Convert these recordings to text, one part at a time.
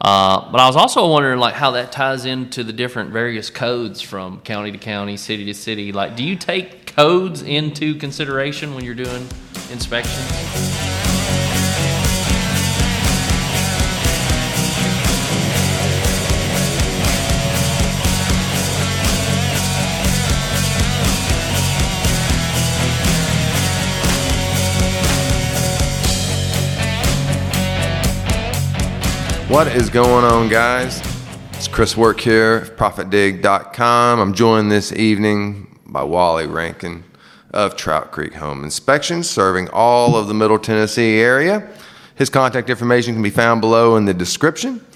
Uh, but I was also wondering like how that ties into the different various codes from county to county, city to city. Like, do you take codes into consideration when you're doing inspections? What is going on, guys? It's Chris Work here, ProfitDig.com. I'm joined this evening by Wally Rankin of Trout Creek Home Inspections, serving all of the Middle Tennessee area. His contact information can be found below in the description.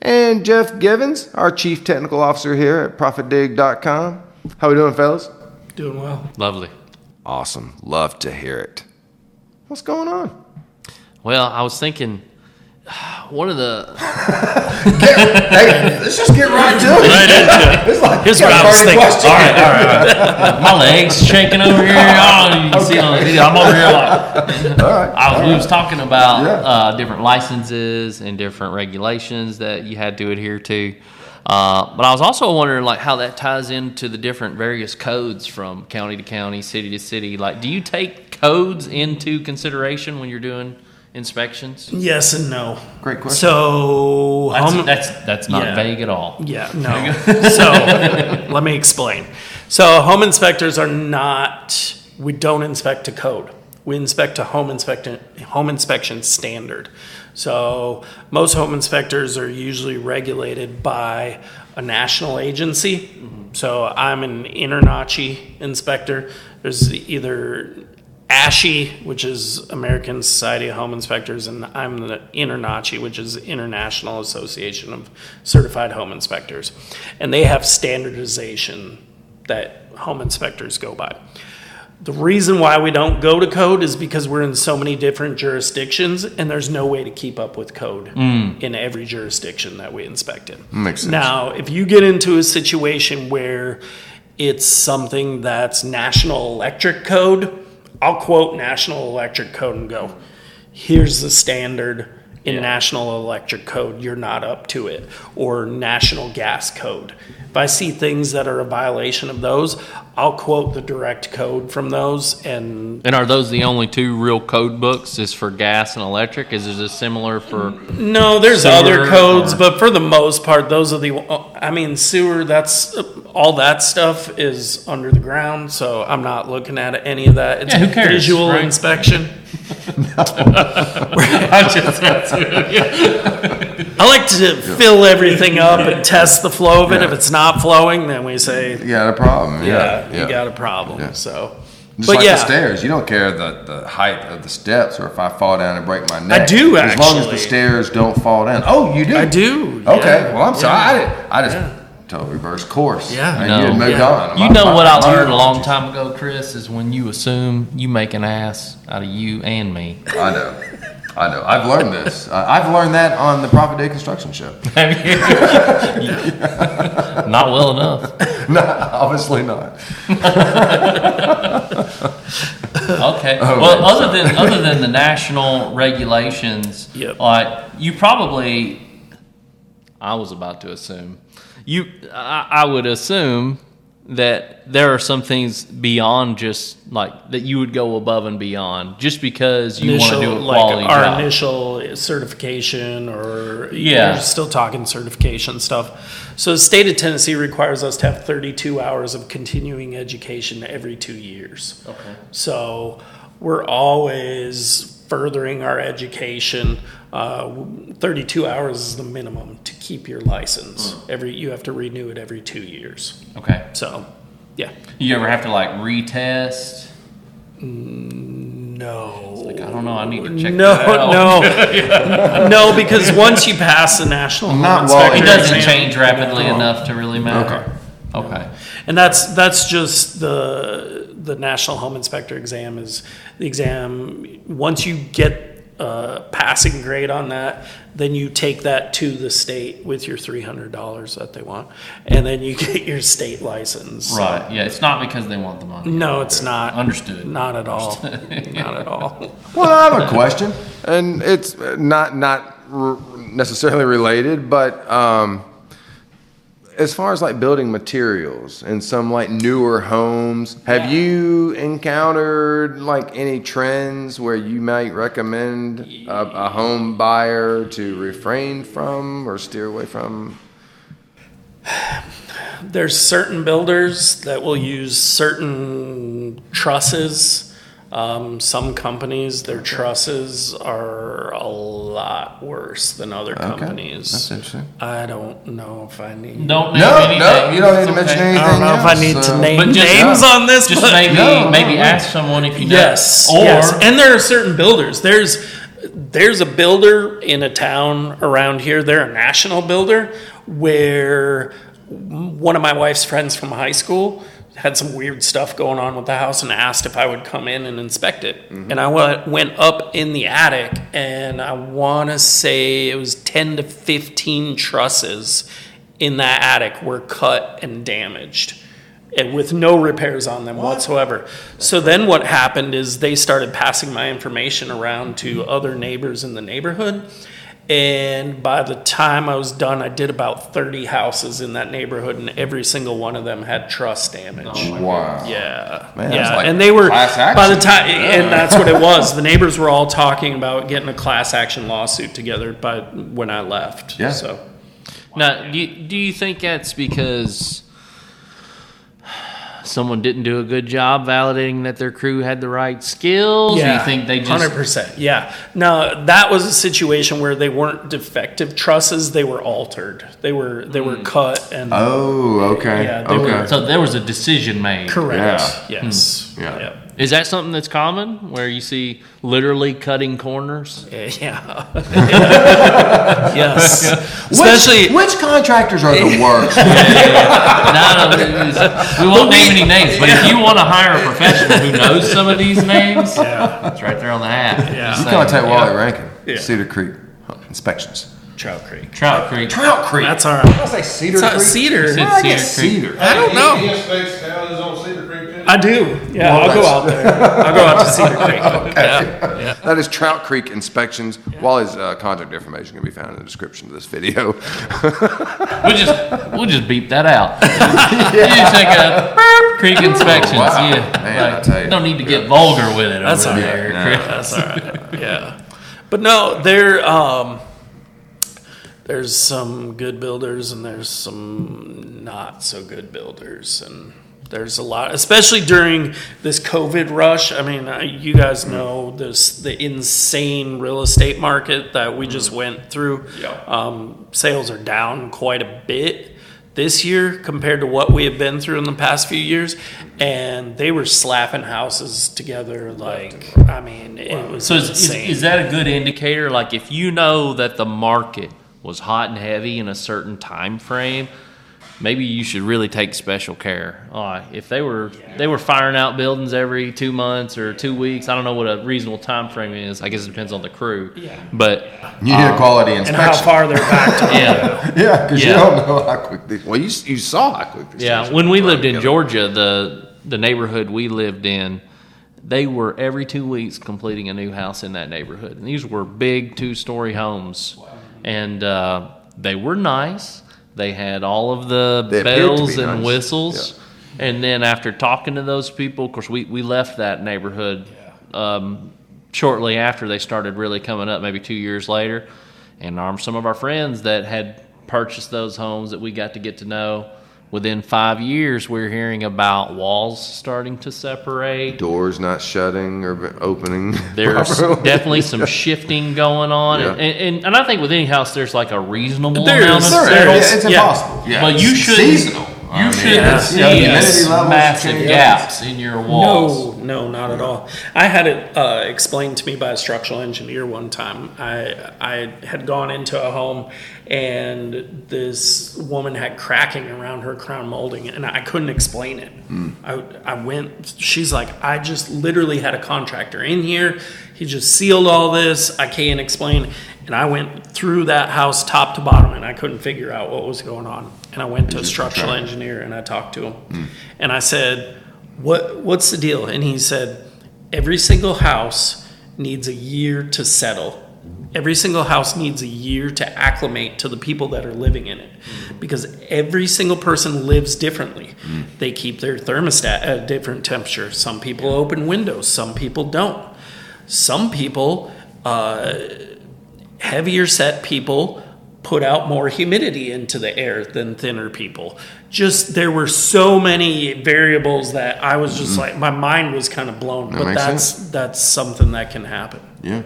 And Jeff Givens, our Chief Technical Officer here at ProfitDig.com. How are we doing, fellas? Doing well. Lovely. Awesome. Love to hear it. What's going on? Well, I was thinking one of the hey, let's just get right to it. right into it. It's like, Here's what a I was thinking. question. All right, all right, all right. My legs shaking over here. Oh, you can see on the video. I'm over here like. All right. I was, we was talking about Yeah. uh, different licenses and different regulations that you had to adhere to. Uh, but I was also wondering like how that ties into the different various codes from county to county, city to city. Like, do you take codes into consideration when you're doing inspections? Yes and no. Great question. So, That's home- that's, that's not Yeah. vague at all. yeah, no. so, let me explain. So, home inspectors are not. We don't inspect to code. We inspect to home inspection home inspection standard. So, most home inspectors are usually regulated by a national agency. Mm-hmm. So, I'm an INTERNACHI inspector. There's either ASHI, which is American Society of Home Inspectors, and I'm the INTERNACHI, which is International Association of Certified Home Inspectors. And they have standardization that home inspectors go by. The reason why we don't go to code is because we're in so many different jurisdictions and there's no way to keep up with code mm. in every jurisdiction that we inspect in. Makes sense. Now, if you get into a situation where it's something that's National Electric Code, I'll quote National Electric Code and go, here's the standard in Yeah. National Electric Code, you're not up to it, or National Gas Code. If I see things that are a violation of those, I'll quote the direct code from those and And are those the only two real code books? Is for gas and electric? Is it similar for? No, there's other codes, or- but for the most part, those are the. I mean, sewer. That's all that stuff is under the ground, so I'm not looking at any of that. It's Yeah, who cares, visual right? inspection. I just I like to fill everything up and test the flow of it. If it's not flowing, then we say, You got a problem. yeah, Yeah. you got a problem. Yeah. So, Just but like yeah, the stairs, you don't care the, the height of the steps or if I fall down and break my neck. I do, As long as the actually. stairs don't fall down. Oh, you do? I do. Okay. yeah. Well, I'm sorry. Yeah. I, I just told reverse course. Yeah. And No. you had moved Yeah. on. You know what I my learned a long time ago, Chris, is when you assume you make an ass out of you and me. I know. I know. I've learned this. Uh, I've learned that on the Profit Dig Construction Show. Not well enough. no, obviously not. Okay. Oh, well, man, other than other than the national regulations, Yep. like you probably, I was about to assume, you, I, I would assume that there are some things beyond just like that you would go above and beyond just because you want to do a like quality our job. initial certification or Yeah. you're still talking certification stuff so the state of tennessee requires us to have 32 hours of continuing education every two years Okay. so we're always furthering our education uh, 32 hours is the minimum to keep your license every you have to renew it every two years Okay. so yeah You ever have to like retest? no Like I don't know. I need to check. no, that out. no, no, because once you pass the national home Not while inspector It doesn't exam- change rapidly No. enough to really matter. Okay. Okay. and that's that's just the the national home inspector exam is the exam. Once you get a passing grade on that, then you take that to the state with your three hundred dollars that they want, and then you get your state license. Right. Yeah. It's not because they want the money. No, it's not. Understood. Not at all. Not at all. Well, I have a question, and it's not not r- necessarily related, but um, as far as like building materials and some like newer homes, have you encountered like any trends where you might recommend a, a home buyer to refrain from or steer away from? There's certain builders that will use certain trusses. Um, some companies, their trusses are a lot worse than other companies. That's interesting. I don't know if I need. Don't name No, any no, you don't need to It's mention okay. anything. I don't know if I else, need to name But just- names on this. Just but- maybe No, maybe no, ask someone if you know. Yes, Or yes, and there are certain builders. There's there's a builder in a town around here. They're a national builder where one of my wife's friends from high school had some weird stuff going on with the house and asked if I would come in and inspect it. Mm-hmm. And I went, went up in the attic and I want to say it was 10 to 15 trusses in that attic were cut and damaged and with no repairs on them whatsoever. So then what happened is they started passing my information around to other neighbors in the neighborhood. And by the time I was done, I did about 30 houses in that neighborhood, and every single one of them had truss damage. Oh, wow. Yeah, Man, yeah, like and they were class by the action. time, and that's what it was. The neighbors were all talking about getting a class action lawsuit together by when I left. Yeah. So Now, do you, do you think that's because someone didn't do a good job validating that their crew had the right skills? Or you think they just hundred percent? Yeah. No, that was a situation where they weren't defective trusses; they were altered. They were they were hmm. cut and Oh, okay. Yeah, okay. were- so there was a decision made? correct. Yeah. Yes. Hmm. Yeah. Yeah. Is that something that's common where you see literally cutting corners? Yeah. yes. Especially. which, which contractors are the worst? no, no, it is- we won't name any names, but if you want to hire a professional who knows some of these names, Yeah. it's right there on the hat. Yeah. you contact Wally Rankin, Yeah. Cedar Creek Inspections. Trout Creek. Trout Creek. Trout Creek. That's all right. I right. say Cedar It's not Creek. Cedar. Said I get Cedar Creek. Cedar. I don't know. He inspects houses on Cedar Creek too. I do. Yeah, Well, I'll go out there. I'll go out to Cedar Creek. Yeah. Yeah. That is Trout Creek Inspections. Wally's uh, contact information can be found in the description of this video. We'll just we'll just beep that out. You just take a beep, creek inspections. Wow. Yeah, Man, I tell you. don't need to get vulgar with it. That's over all there. right. Chris. That's all right. Yeah. But no, there um there's some good builders and there's some not so good builders. And there's a lot especially during this covid rush. I mean you guys know this the insane real estate market that we just went through. Yeah. um, sales are down quite a bit this year compared to what we have been through in the past few years. And they were slapping houses together like i mean it was So is, is, is that a good indicator? Like if you know that the market was hot and heavy in a certain time frame, maybe you should really take special care. Uh, if they were they were firing out buildings every two months or two weeks, I don't know what a reasonable time frame is. I guess it depends on the crew. Yeah. But You need a quality inspection and inspection. how far they're back to yeah. Yeah, because you don't know how quick. They, well, you you saw how quick. these Yeah, when we run lived in. Georgia, the the neighborhood we lived in, they were every two weeks completing a new house in that neighborhood. And these were big two story homes, and uh, they were nice. They had all of the They appeared to be bells and nice. whistles. And then after talking to those people, of course, we, we left that neighborhood um, shortly after they started really coming up, maybe two years later. And um, some of our friends that had purchased those homes that we got to get to know, within five years, we're hearing about walls starting to separate. doors not shutting or opening. There's properly. definitely some shifting going on. Yeah. And, and, and I think with any house, there's like a reasonable There amount is. of There Yeah, it's Yeah. impossible. Yeah. But you should seasonal. You I shouldn't Yeah. see Yeah, humidity s- levels massive change. gaps in your walls. No, no, not at all. I had it uh, explained to me by a structural engineer one time. I I had gone into a home and this woman had cracking around her crown molding, and I couldn't explain it. I I went. She's like, I just literally had a contractor in here. He just sealed all this. I can't explain. And I went through that house top to bottom, and I couldn't figure out what was going on. And I went to a structural engineer, and I talked to him, and I said what what's the deal? And he said every single house needs a year to settle. Every single house needs a year to acclimate to the people that are living in it. Because every single person lives differently. They keep their thermostat at a different temperature. Some people open windows, some people don't. Some people, uh, heavier set people, put out more humidity into the air than thinner people. Just there were so many variables that I was just mm-hmm. like my mind was kind of blown. but makes that's that's something that can happen. Yeah,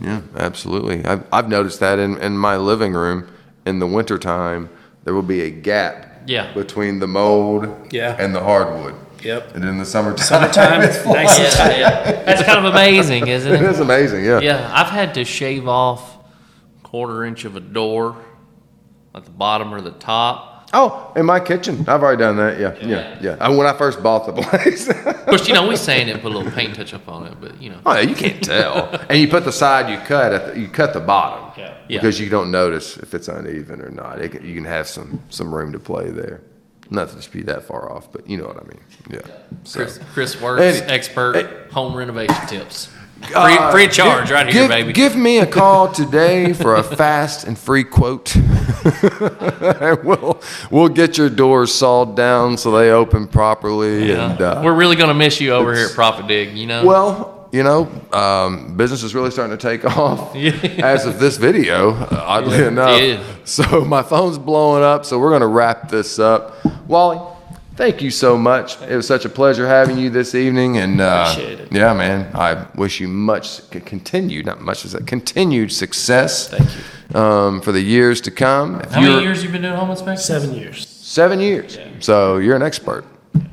yeah, absolutely. I've, I've noticed that in, in my living room in the wintertime, there will be a gap Yeah. between the mold Yeah. and the hardwood. Yep. And in the summertime, Summertime, it's full. nice Yeah, yeah. That's kind of amazing, isn't it it? is amazing, yeah. Yeah, I've had to shave off quarter inch of a door at the bottom or the top. Oh, in my kitchen. I've already done that, yeah, yeah, yeah. I, when I first bought the place. Of course, you know, we sand it, put a little paint touch up on it, but you know. oh, yeah, you can't tell. and you put the side you cut, at the, you cut the bottom. Yeah. Yeah. Because you don't notice if it's uneven or not. It, can- you can have some, some room to play there. Not to just be that far off, but you know what I mean. Yeah. So. Chris, Chris Works, Hey, expert eh, home renovation tips. Free, Uh, free charge give- right here, give, baby. Give me a call today for a fast and free quote. and we'll we'll get your doors sawed down so they open properly. Yeah. And uh, We're really going to miss you over here at Profit Dig, you know? well, you know, um, business is really starting to take off as of this video. uh, Oddly enough, Yeah. so my phone's blowing up. So we're going to wrap this up. Wally, thank you so much. It was such a pleasure having you this evening, and uh, Appreciate it. yeah, man, I wish you much continued, not much as that continued success. Thank you. Um, for the years to come. If How many you're- years you've been doing home inspections? Seven years. Seven years. So you're an expert.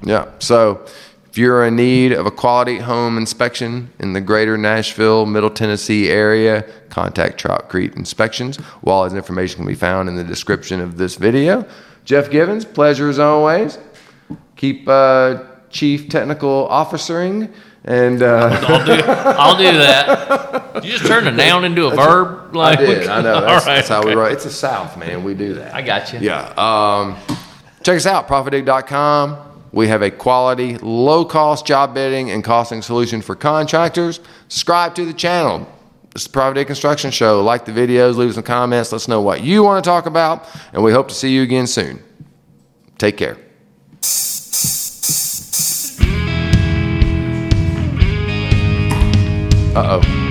Yeah. So if you're in need of a quality home inspection in the greater Nashville, Middle Tennessee area, contact Trout Creek Inspections. Wally's information can be found in the description of this video. Jeff Givens, pleasure as always. Keep uh, Chief Technical Officering and. Uh, I'll do, I'll do that. You just turn a noun into a verb? I Like, did. I know. That's, right, that's how we write. It's the South, man. We do that. I got you. Yeah. Um, check us out, profitdig.com. We have a quality, low cost job bidding and costing solution for contractors. Subscribe to the channel. This is the Profit Dig Construction Show. Like the videos, leave some comments. Let us know what you want to talk about, and we hope to see you again soon. Take care. Uh oh.